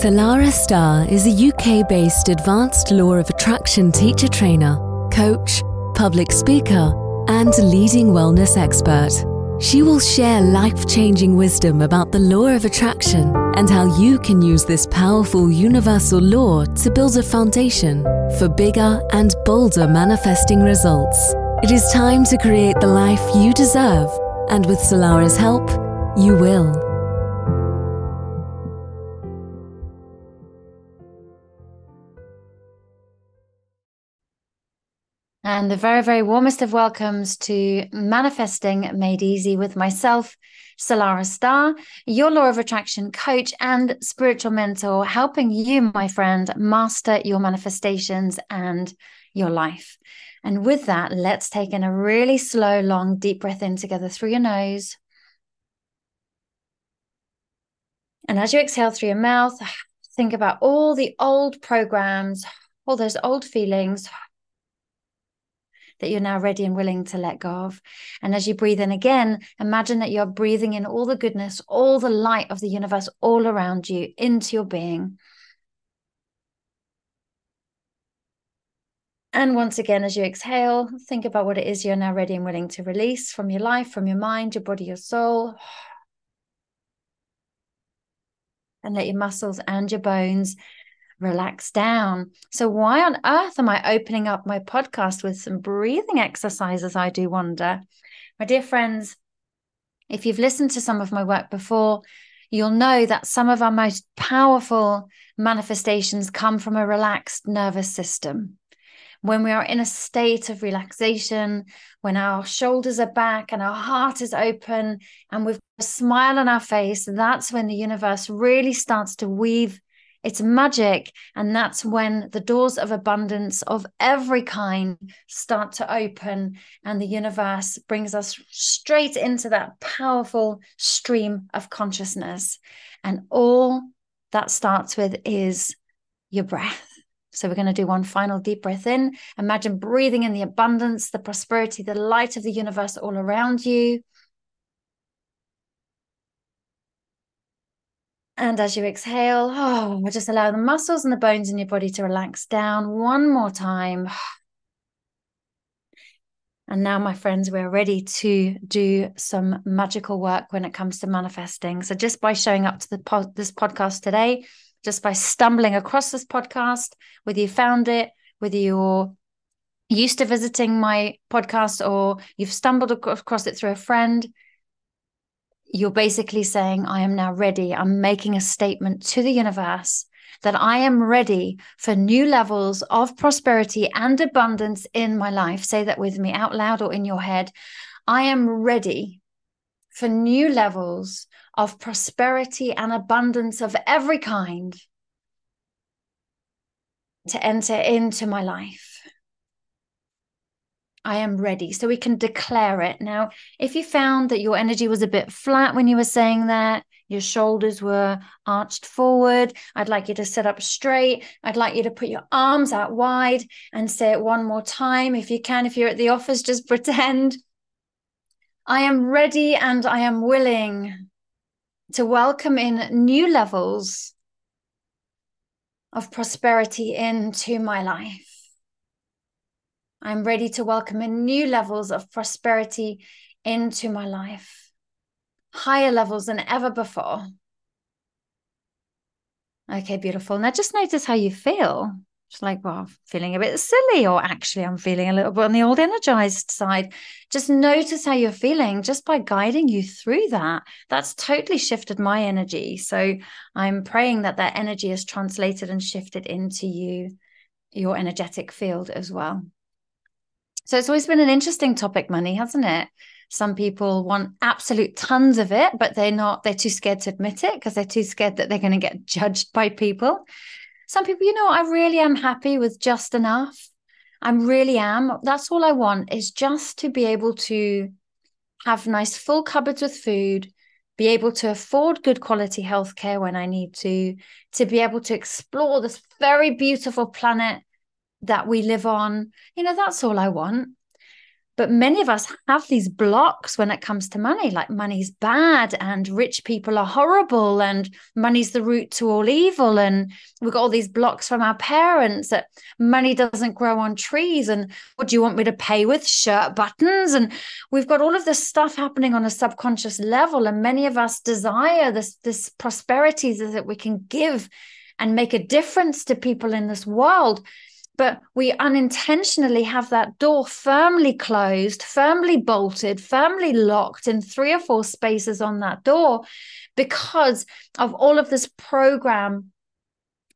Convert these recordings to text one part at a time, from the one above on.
Salarah Starre is a UK based advanced law of attraction teacher trainer, coach, public speaker, and leading wellness expert. She will share life changing wisdom about the law of attraction and how you can use this powerful universal law to build a foundation for bigger and bolder manifesting results. It is time to create the life you deserve, and with Salarah's help, you will. And the very, very warmest of welcomes to Manifesting Made Easy with myself, Salarah Starre, your law of attraction coach and spiritual mentor, helping you, my friend, master your manifestations and your life. And with that, let's take in a really slow, long, deep breath in together through your nose. And as you exhale through your mouth, think about all the old programs, all those old feelings, that you're now ready and willing to let go of. And as you breathe in again, imagine that you're breathing in all the goodness, all the light of the universe all around you into your being. And once again, as you exhale, think about what it is you're now ready and willing to release from your life, from your mind, your body, your soul. And let your muscles and your bones relax down. So, why on earth am I opening up my podcast with some breathing exercises? I do wonder. My dear friends, if you've listened to some of my work before, you'll know that some of our most powerful manifestations come from a relaxed nervous system. When we are in a state of relaxation, when our shoulders are back and our heart is open and we've a smile on our face, that's when the universe really starts to weave it's magic. And that's when the doors of abundance of every kind start to open, and the universe brings us straight into that powerful stream of consciousness. And all that starts with is your breath. So, we're going to do one final deep breath in. Imagine breathing in the abundance, the prosperity, the light of the universe all around you. And as you exhale, oh, just allow the muscles and the bones in your body to relax down one more time. And now, my friends, we're ready to do some magical work when it comes to manifesting. So, just by showing up to the this podcast today, just by stumbling across this podcast, whether you found it, whether you're used to visiting my podcast or you've stumbled across it through a friend, you're basically saying, I am now ready. I'm making a statement to the universe that I am ready for new levels of prosperity and abundance in my life. Say that with me out loud or in your head. I am ready for new levels of prosperity and abundance of every kind to enter into my life. I am ready. So we can declare it. Now, if you found that your energy was a bit flat when you were saying that, your shoulders were arched forward, I'd like you to sit up straight. I'd like you to put your arms out wide and say it one more time. If you can, if you're at the office, just pretend. I am ready and I am willing to welcome in new levels of prosperity into my life. I'm ready to welcome in new levels of prosperity into my life, higher levels than ever before. Okay, beautiful. Now just notice how you feel. It's like, well, I'm feeling a bit silly, or actually, I'm feeling a little bit on the old energized side. Just notice how you're feeling just by guiding you through that. That's totally shifted my energy. So I'm praying that that energy is translated and shifted into you, your energetic field as well. So it's always been an interesting topic, money, hasn't it? Some people want absolute tons of it, but they're not, they're too scared to admit it because they're too scared that they're going to get judged by people. Some people, you know, I really am happy with just enough. I really am. That's all I want is just to be able to have nice full cupboards with food, be able to afford good quality healthcare when I need to, to be able to explore this very beautiful planet that we live on. You know, that's all I want. But many of us have these blocks when it comes to money, like money's bad and rich people are horrible and money's the root to all evil. And we've got all these blocks from our parents that money doesn't grow on trees. And what do you want me to pay with? Shirt buttons. And we've got all of this stuff happening on a subconscious level. And many of us desire this, this prosperity that we can give and make a difference to people in this world but we unintentionally have that door firmly closed, firmly bolted, firmly locked in three or four spaces on that door because of all of this program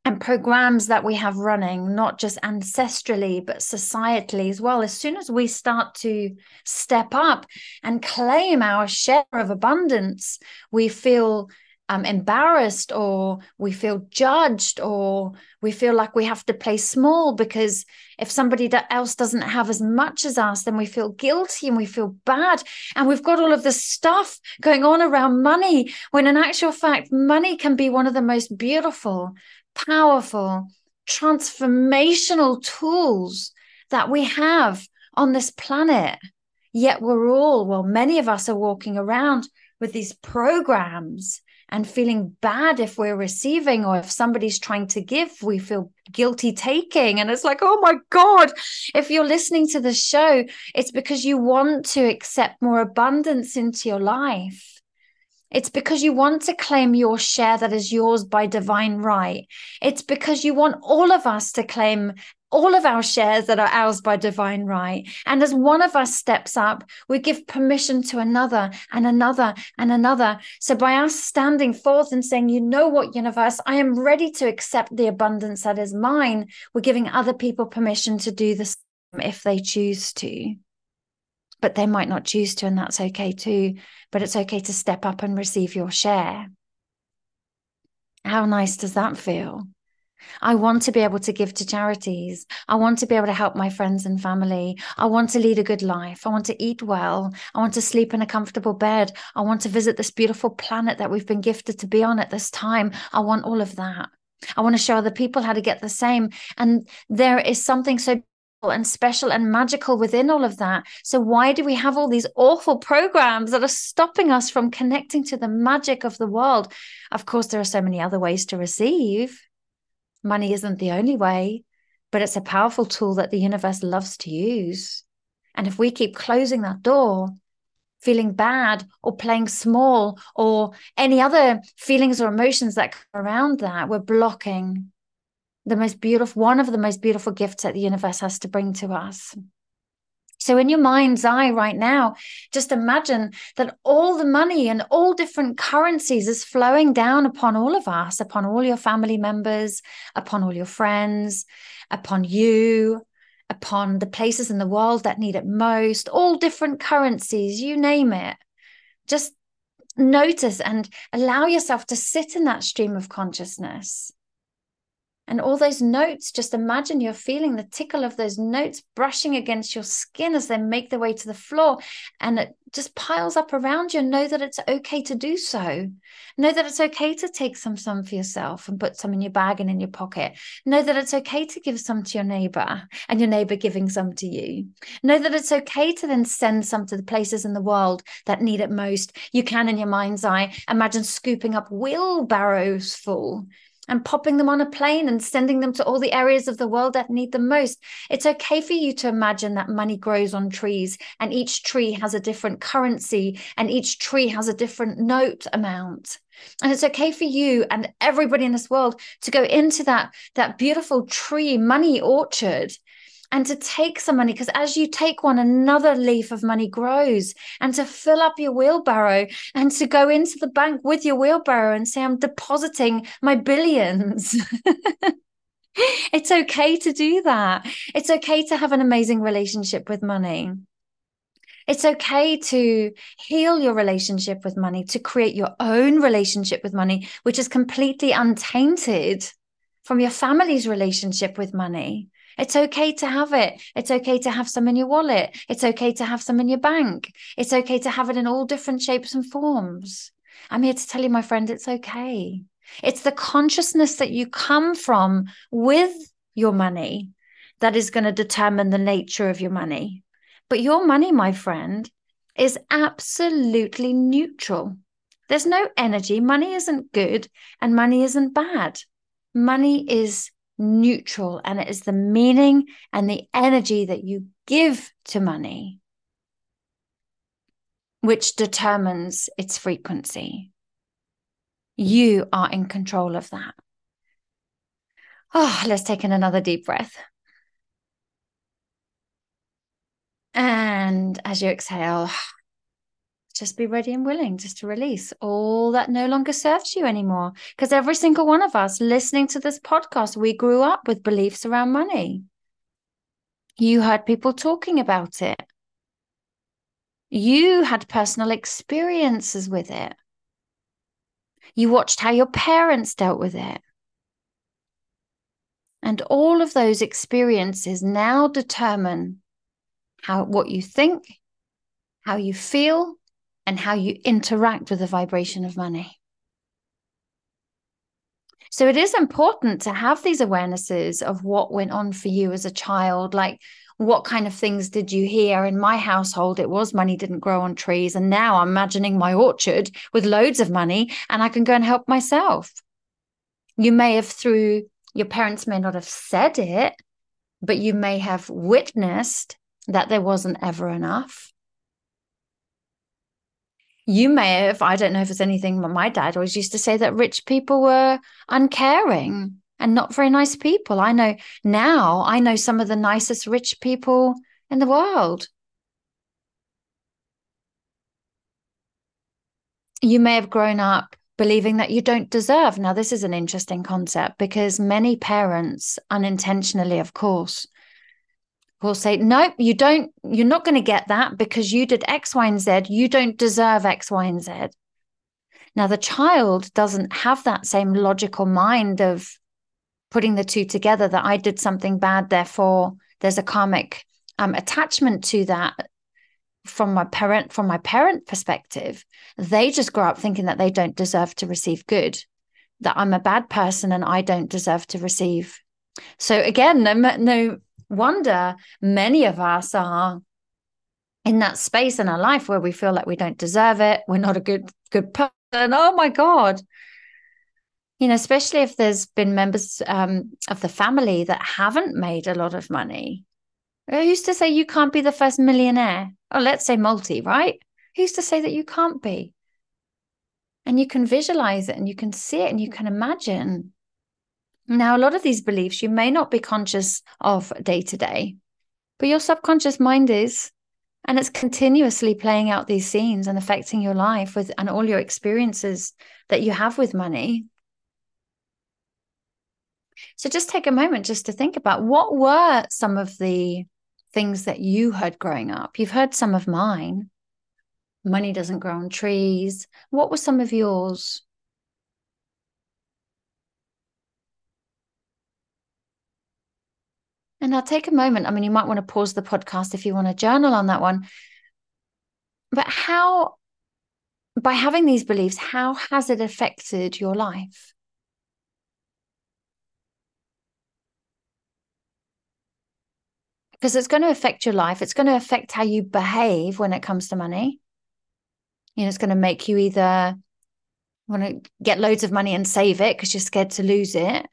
and programs that we have running, not just ancestrally, but societally as well. As soon as we start to step up and claim our share of abundance, we feel um, embarrassed or we feel judged or we feel like we have to play small because if somebody else doesn't have as much as us then we feel guilty and we feel bad. And we've got all of this stuff going on around money when in actual fact money can be one of the most beautiful powerful transformational tools that we have on this planet. Yet we're all well many of us are walking around with these programs and feeling bad if we're receiving or if somebody's trying to give we feel guilty taking and it's like oh my god if you're listening to the show it's because you want to accept more abundance into your life it's because you want to claim your share that is yours by divine right. It's because you want all of us to claim all of our shares that are ours by divine right. And as one of us steps up, we give permission to another and another and another. So by us standing forth and saying, you know what, universe, I am ready to accept the abundance that is mine, we're giving other people permission to do the same if they choose to. But they might not choose to, and that's okay too. But it's okay to step up and receive your share. How nice does that feel? I want to be able to give to charities. I want to be able to help my friends and family. I want to lead a good life. I want to eat well. I want to sleep in a comfortable bed. I want to visit this beautiful planet that we've been gifted to be on at this time. I want all of that. I want to show other people how to get the same. And there is something so and special and magical within all of that. So, why do we have all these awful programs that are stopping us from connecting to the magic of the world? Of course, there are so many other ways to receive money isn't the only way, but it's a powerful tool that the universe loves to use. And if we keep closing that door, feeling bad or playing small or any other feelings or emotions that come around that, we're blocking the most beautiful, one of the most beautiful gifts that the universe has to bring to us. So, in your mind's eye right now, just imagine that all the money and all different currencies is flowing down upon all of us, upon all your family members, upon all your friends, upon you, upon the places in the world that need it most, all different currencies, you name it. Just notice and allow yourself to sit in that stream of consciousness. And all those notes, just imagine you're feeling the tickle of those notes brushing against your skin as they make their way to the floor. And it just piles up around you. Know that it's okay to do so. Know that it's okay to take some some for yourself and put some in your bag and in your pocket. Know that it's okay to give some to your neighbor and your neighbor giving some to you. Know that it's okay to then send some to the places in the world that need it most. You can, in your mind's eye, imagine scooping up wheelbarrows full and popping them on a plane and sending them to all the areas of the world that need them most. It's okay for you to imagine that money grows on trees and each tree has a different currency and each tree has a different note amount. And it's okay for you and everybody in this world to go into that, that beautiful tree money orchard and to take some money because as you take one another leaf of money grows. And to fill up your wheelbarrow and to go into the bank with your wheelbarrow and say i'm depositing my billions. It's okay to do that. It's okay to have an amazing relationship with money. It's okay to heal your relationship with money, to create your own relationship with money, which is completely untainted from your family's relationship with money. It's okay to have it. It's okay to have some in your wallet. It's okay to have some in your bank. It's okay to have it in all different shapes and forms. I'm here to tell you, my friend, it's okay. It's the consciousness that you come from with your money that is going to determine the nature of your money. But your money, my friend, is absolutely neutral. There's no energy. Money isn't good and money isn't bad. Money is neutral and it is the meaning and the energy that you give to money which determines its frequency. You are in control of that. Oh, let's take in another deep breath. And as you exhale, just be ready and willing just to release all that no longer serves you anymore. Because every single one of us listening to this podcast, we grew up with beliefs around money. You heard people talking about it. You had personal experiences with it. You watched how your parents dealt with it. And all of those experiences now determine how what you think, how you feel, and how you interact with the vibration of money. So it is important to have these awarenesses of what went on for you as a child. Like, what kind of things did you hear? In my household, it was money didn't grow on trees. And now I'm imagining my orchard with loads of money and I can go and help myself. You may have, through your parents, may not have said it, but you may have witnessed that there wasn't ever enough you may have, I don't know if it's anything, but my dad always used to say that rich people were uncaring and not very nice people. I know now, I know some of the nicest rich people in the world. You may have grown up believing that you don't deserve. Now, this is an interesting concept because many parents, unintentionally, of course, will say, nope, you don't, you're not going to get that because you did X, Y, and Z. You don't deserve X, Y, and Z. Now, the child doesn't have that same logical mind of putting the two together that I did something bad, therefore there's a karmic um, attachment to that from my parent from my parent perspective they just grow up thinking that they don't deserve to receive good that i'm a bad person and i don't deserve to receive so again no, no wonder many of us are in that space in our life where we feel like we don't deserve it we're not a good good person. Oh my god. You know especially if there's been members um, of the family that haven't made a lot of money. Who's to say you can't be the first millionaire. Or let's say multi right? Who's to say that you can't be. And you can visualize it and you can see it and you can imagine now, a lot of these beliefs you may not be conscious of day to day, but your subconscious mind is. And it's continuously playing out these scenes and affecting your life with and all your experiences that you have with money. So just take a moment just to think about what were some of the things that you heard growing up. You've heard some of mine. Money doesn't grow on trees. What were some of yours? And I'll take a moment. I mean, you might want to pause the podcast if you want to journal on that one. But how, by having these beliefs, how has it affected your life? Because it's going to affect your life. It's going to affect how you behave when it comes to money. You know, it's going to make you either want to get loads of money and save it because you're scared to lose it.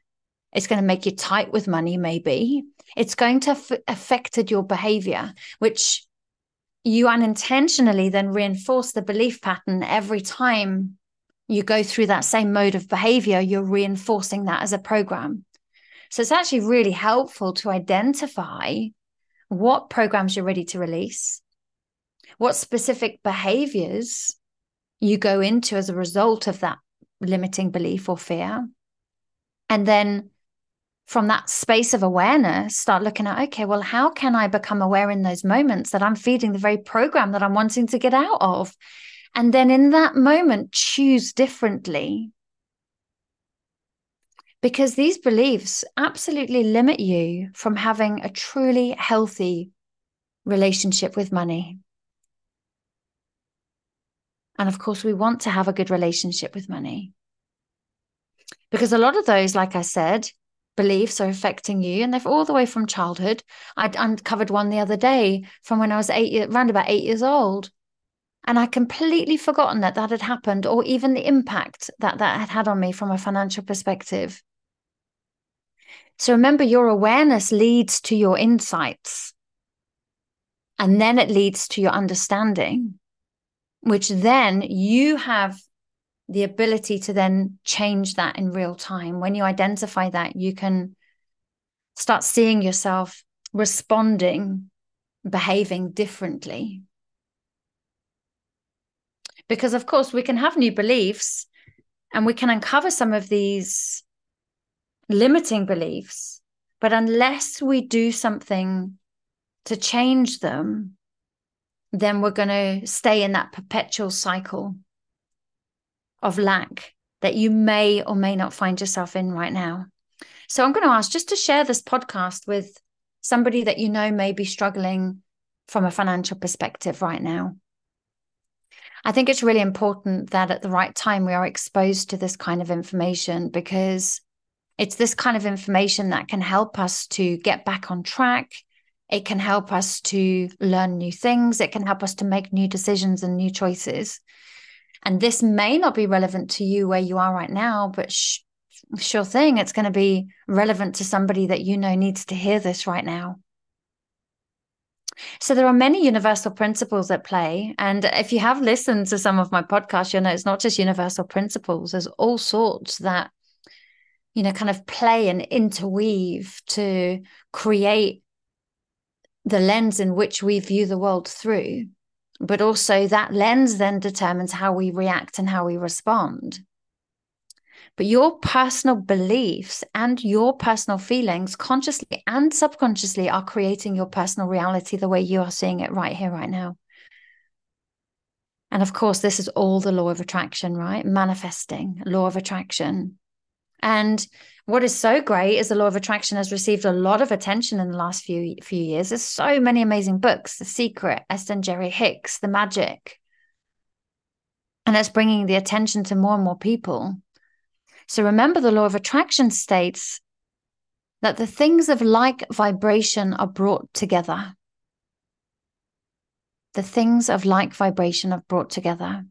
It's going to make you tight with money, maybe it's going to have affected your behavior, which you unintentionally then reinforce the belief pattern every time you go through that same mode of behavior, you're reinforcing that as a program. So it's actually really helpful to identify what programs you're ready to release, what specific behaviors you go into as a result of that limiting belief or fear. And then from that space of awareness, start looking at, okay, well, how can I become aware in those moments that I'm feeding the very program that I'm wanting to get out of? And then in that moment, choose differently. Because these beliefs absolutely limit you from having a truly healthy relationship with money. And of course, we want to have a good relationship with money. Because a lot of those, like I said, beliefs are affecting you and they're all the way from childhood. I uncovered one the other day from when i was eight around about eight years old and i completely forgotten that that had happened or even the impact that that had had on me from a financial perspective. So remember your awareness leads to your insights and then it leads to your understanding which then you have the ability to then change that in real time. When you identify that, you can start seeing yourself responding, behaving differently. Because, of course, we can have new beliefs and we can uncover some of these limiting beliefs. But unless we do something to change them, then we're going to stay in that perpetual cycle of lack that you may or may not find yourself in right now. So I'm going to ask just to share this podcast with somebody that you know may be struggling from a financial perspective right now. I think it's really important that at the right time we are exposed to this kind of information because it's this kind of information that can help us to get back on track. It can help us to learn new things. It can help us to make new decisions and new choices. And this may not be relevant to you where you are right now, but sh- sure thing, it's going to be relevant to somebody that you know needs to hear this right now. So there are many universal principles at play. And if you have listened to some of my podcasts, you'll know it's not just universal principles, there's all sorts that, you know, kind of play and interweave to create the lens in which we view the world through but also that lens then determines how we react and how we respond. But your personal beliefs and your personal feelings, consciously and subconsciously, are creating your personal reality the way you are seeing it right here, right now. And of course, this is all the law of attraction, right? Manifesting, law of attraction. And what is so great is the law of attraction has received a lot of attention in the last few few years. There's so many amazing books: The Secret, Esther and Jerry Hicks, The Magic, and it's bringing the attention to more and more people. So remember, the law of attraction states that the things of like vibration are brought together. The things of like vibration are brought together.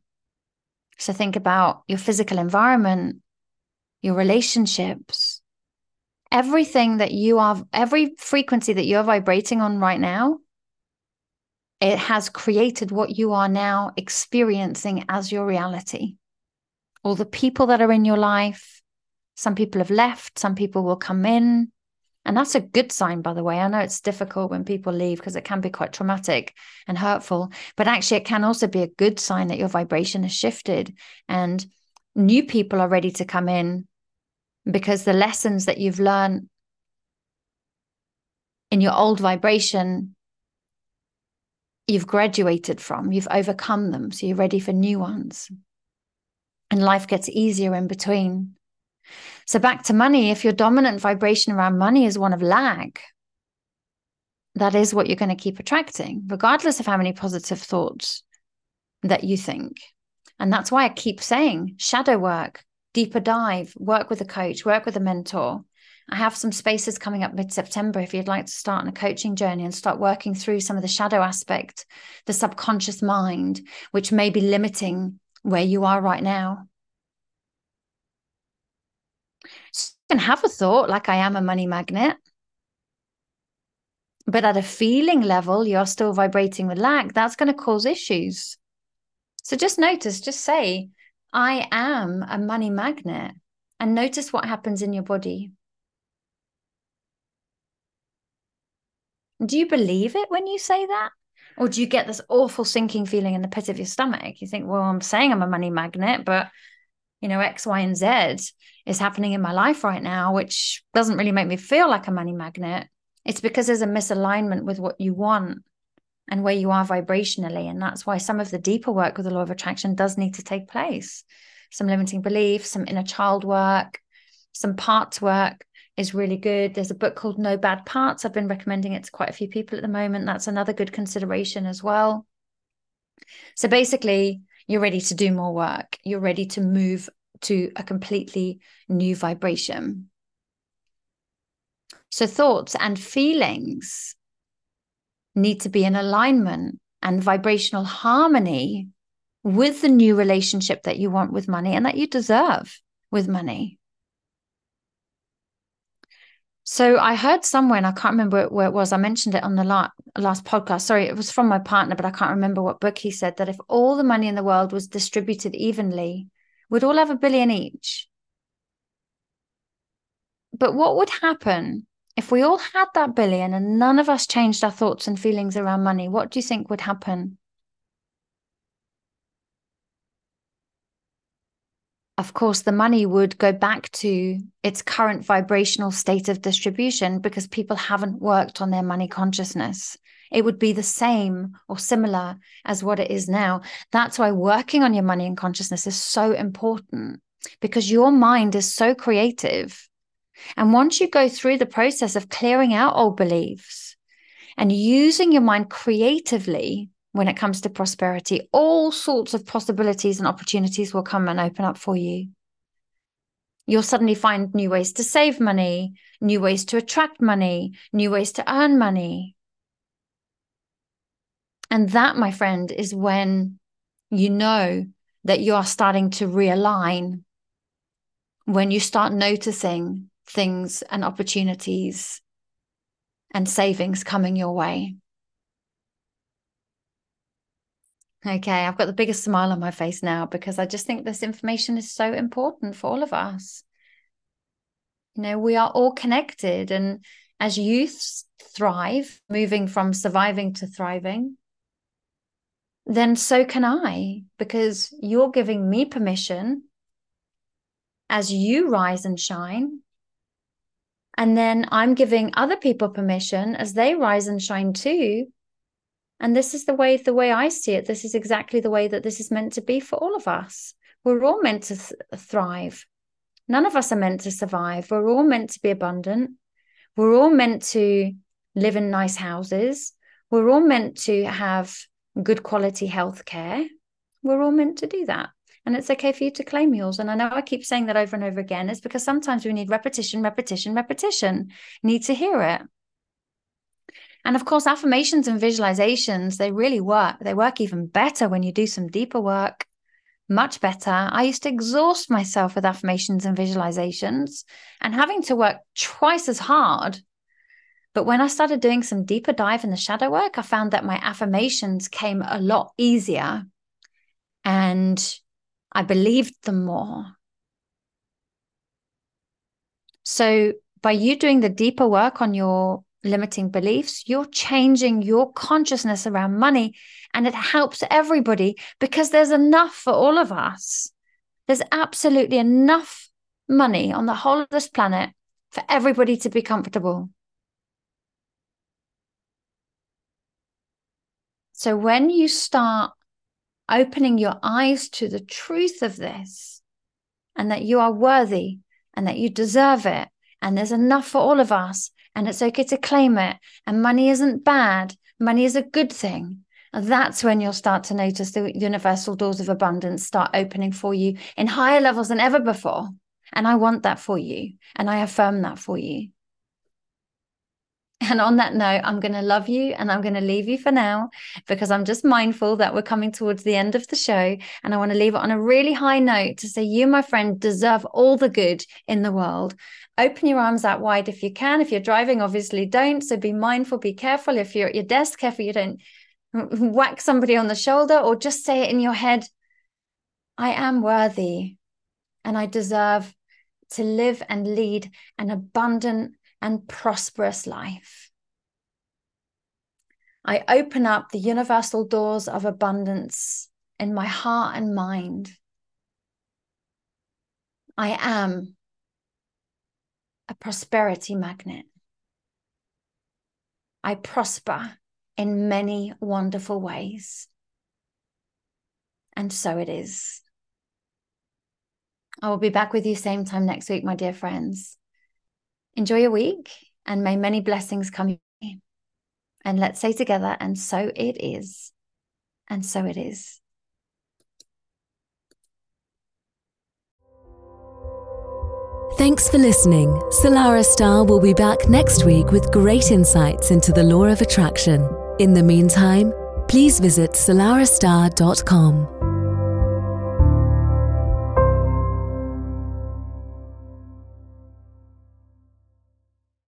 So think about your physical environment, your relationships, everything that you are, every frequency that you're vibrating on right now, it has created what you are now experiencing as your reality. All the people that are in your life, some people have left, some people will come in. And that's a good sign, by the way. I know it's difficult when people leave because it can be quite traumatic and hurtful, but actually, it can also be a good sign that your vibration has shifted and new people are ready to come in because the lessons that you've learned in your old vibration you've graduated from you've overcome them so you're ready for new ones. And life gets easier in between. So back to money if your dominant vibration around money is one of lack that is what you're going to keep attracting regardless of how many positive thoughts that you think. And that's why i keep saying shadow work deeper dive, work with a coach, work with a mentor. I have some spaces coming up mid September if you'd like to start on a coaching journey and start working through some of the shadow aspect, the subconscious mind, which may be limiting where you are right now. You can have a thought like, I am a money magnet. But at a feeling level, you're still vibrating with lack. That's going to cause issues. So just notice, just say, I am a money magnet. And notice what happens in your body. Do you believe it when you say that? Or do you get this awful sinking feeling in the pit of your stomach? You think, well, I'm saying I'm a money magnet, but you know, X, Y, and Z is happening in my life right now, which doesn't really make me feel like a money magnet. It's because there's a misalignment with what you want and where you are vibrationally. And that's why some of the deeper work with the law of attraction does need to take place. Some limiting beliefs, some inner child work, some parts work is really good. There's a book called No Bad Parts. I've been recommending it to quite a few people at the moment. That's another good consideration as well. So basically, you're ready to do more work. You're ready to move to a completely new vibration. So thoughts and feelings need to be in alignment and vibrational harmony with the new relationship that you want with money and that you deserve with money. So I heard somewhere, and I can't remember where it was. I mentioned it on the last, podcast. Sorry, it was from my partner, but I can't remember what book he said that if all the money in the world was distributed evenly, we'd all have a billion each. But what would happen if we all had that billion and none of us changed our thoughts and feelings around money? What do you think would happen? of course, the money would go back to its current vibrational state of distribution because people haven't worked on their money consciousness. It would be the same or similar as what it is now. That's why working on your money and consciousness is so important because your mind is so creative. And once you go through the process of clearing out old beliefs and using your mind creatively when it comes to prosperity. All sorts of possibilities and opportunities will come and open up for you. You'll suddenly find new ways to save money, new ways to attract money, new ways to earn money. And that, my friend, is when you know that you are starting to realign, when you start noticing things and opportunities and savings coming your way. Okay, I've got the biggest smile on my face now because I just think this information is so important for all of us. You know, we are all connected, and as youths thrive, moving from surviving to thriving, then so can I because you're giving me permission as you rise and shine. And then I'm giving other people permission as they rise and shine too and this is the way the way I see it. This is exactly the way that this is meant to be for all of us. We're all meant to th- thrive. None of us are meant to survive. We're all meant to be abundant. We're all meant to live in nice houses. We're all meant to have good quality health care. We're all meant to do that. And it's okay for you to claim yours. And I know I keep saying that over and over again. It's because sometimes we need repetition, repetition, repetition. Need to hear it. And of course, affirmations and visualizations, they really work. They work even better when you do some deeper work, much better. I used to exhaust myself with affirmations and visualizations and having to work twice as hard. But when I started doing some deeper dive in the shadow work, I found that my affirmations came a lot easier and I believed them more. So, by you doing the deeper work on your limiting beliefs, you're changing your consciousness around money and it helps everybody because there's enough for all of us. There's absolutely enough money on the whole of this planet for everybody to be comfortable. So when you start opening your eyes to the truth of this and that you are worthy and that you deserve it and there's enough for all of us and it's okay to claim it. And money isn't bad, money is a good thing. And that's when you'll start to notice the universal doors of abundance start opening for you in higher levels than ever before. And I want that for you. And I affirm that for you. And on that note, I'm going to love you and I'm going to leave you for now because I'm just mindful that we're coming towards the end of the show. And I want to leave it on a really high note to say, you, my friend, deserve all the good in the world. Open your arms out wide if you can. If you're driving, obviously don't. So be mindful, be careful. If you're at your desk, careful you don't whack somebody on the shoulder or just say it in your head I am worthy and I deserve to live and lead an abundant and prosperous life. I open up the universal doors of abundance in my heart and mind. I am a prosperity magnet. I prosper in many wonderful ways. And so it is. I will be back with you same time next week, my dear friends. Enjoy your week and may many blessings come. And let's say together, and so it is. And so it is. Thanks for listening. Salarah Starre will be back next week with great insights into the law of attraction. In the meantime, please visit salarahstarre.com.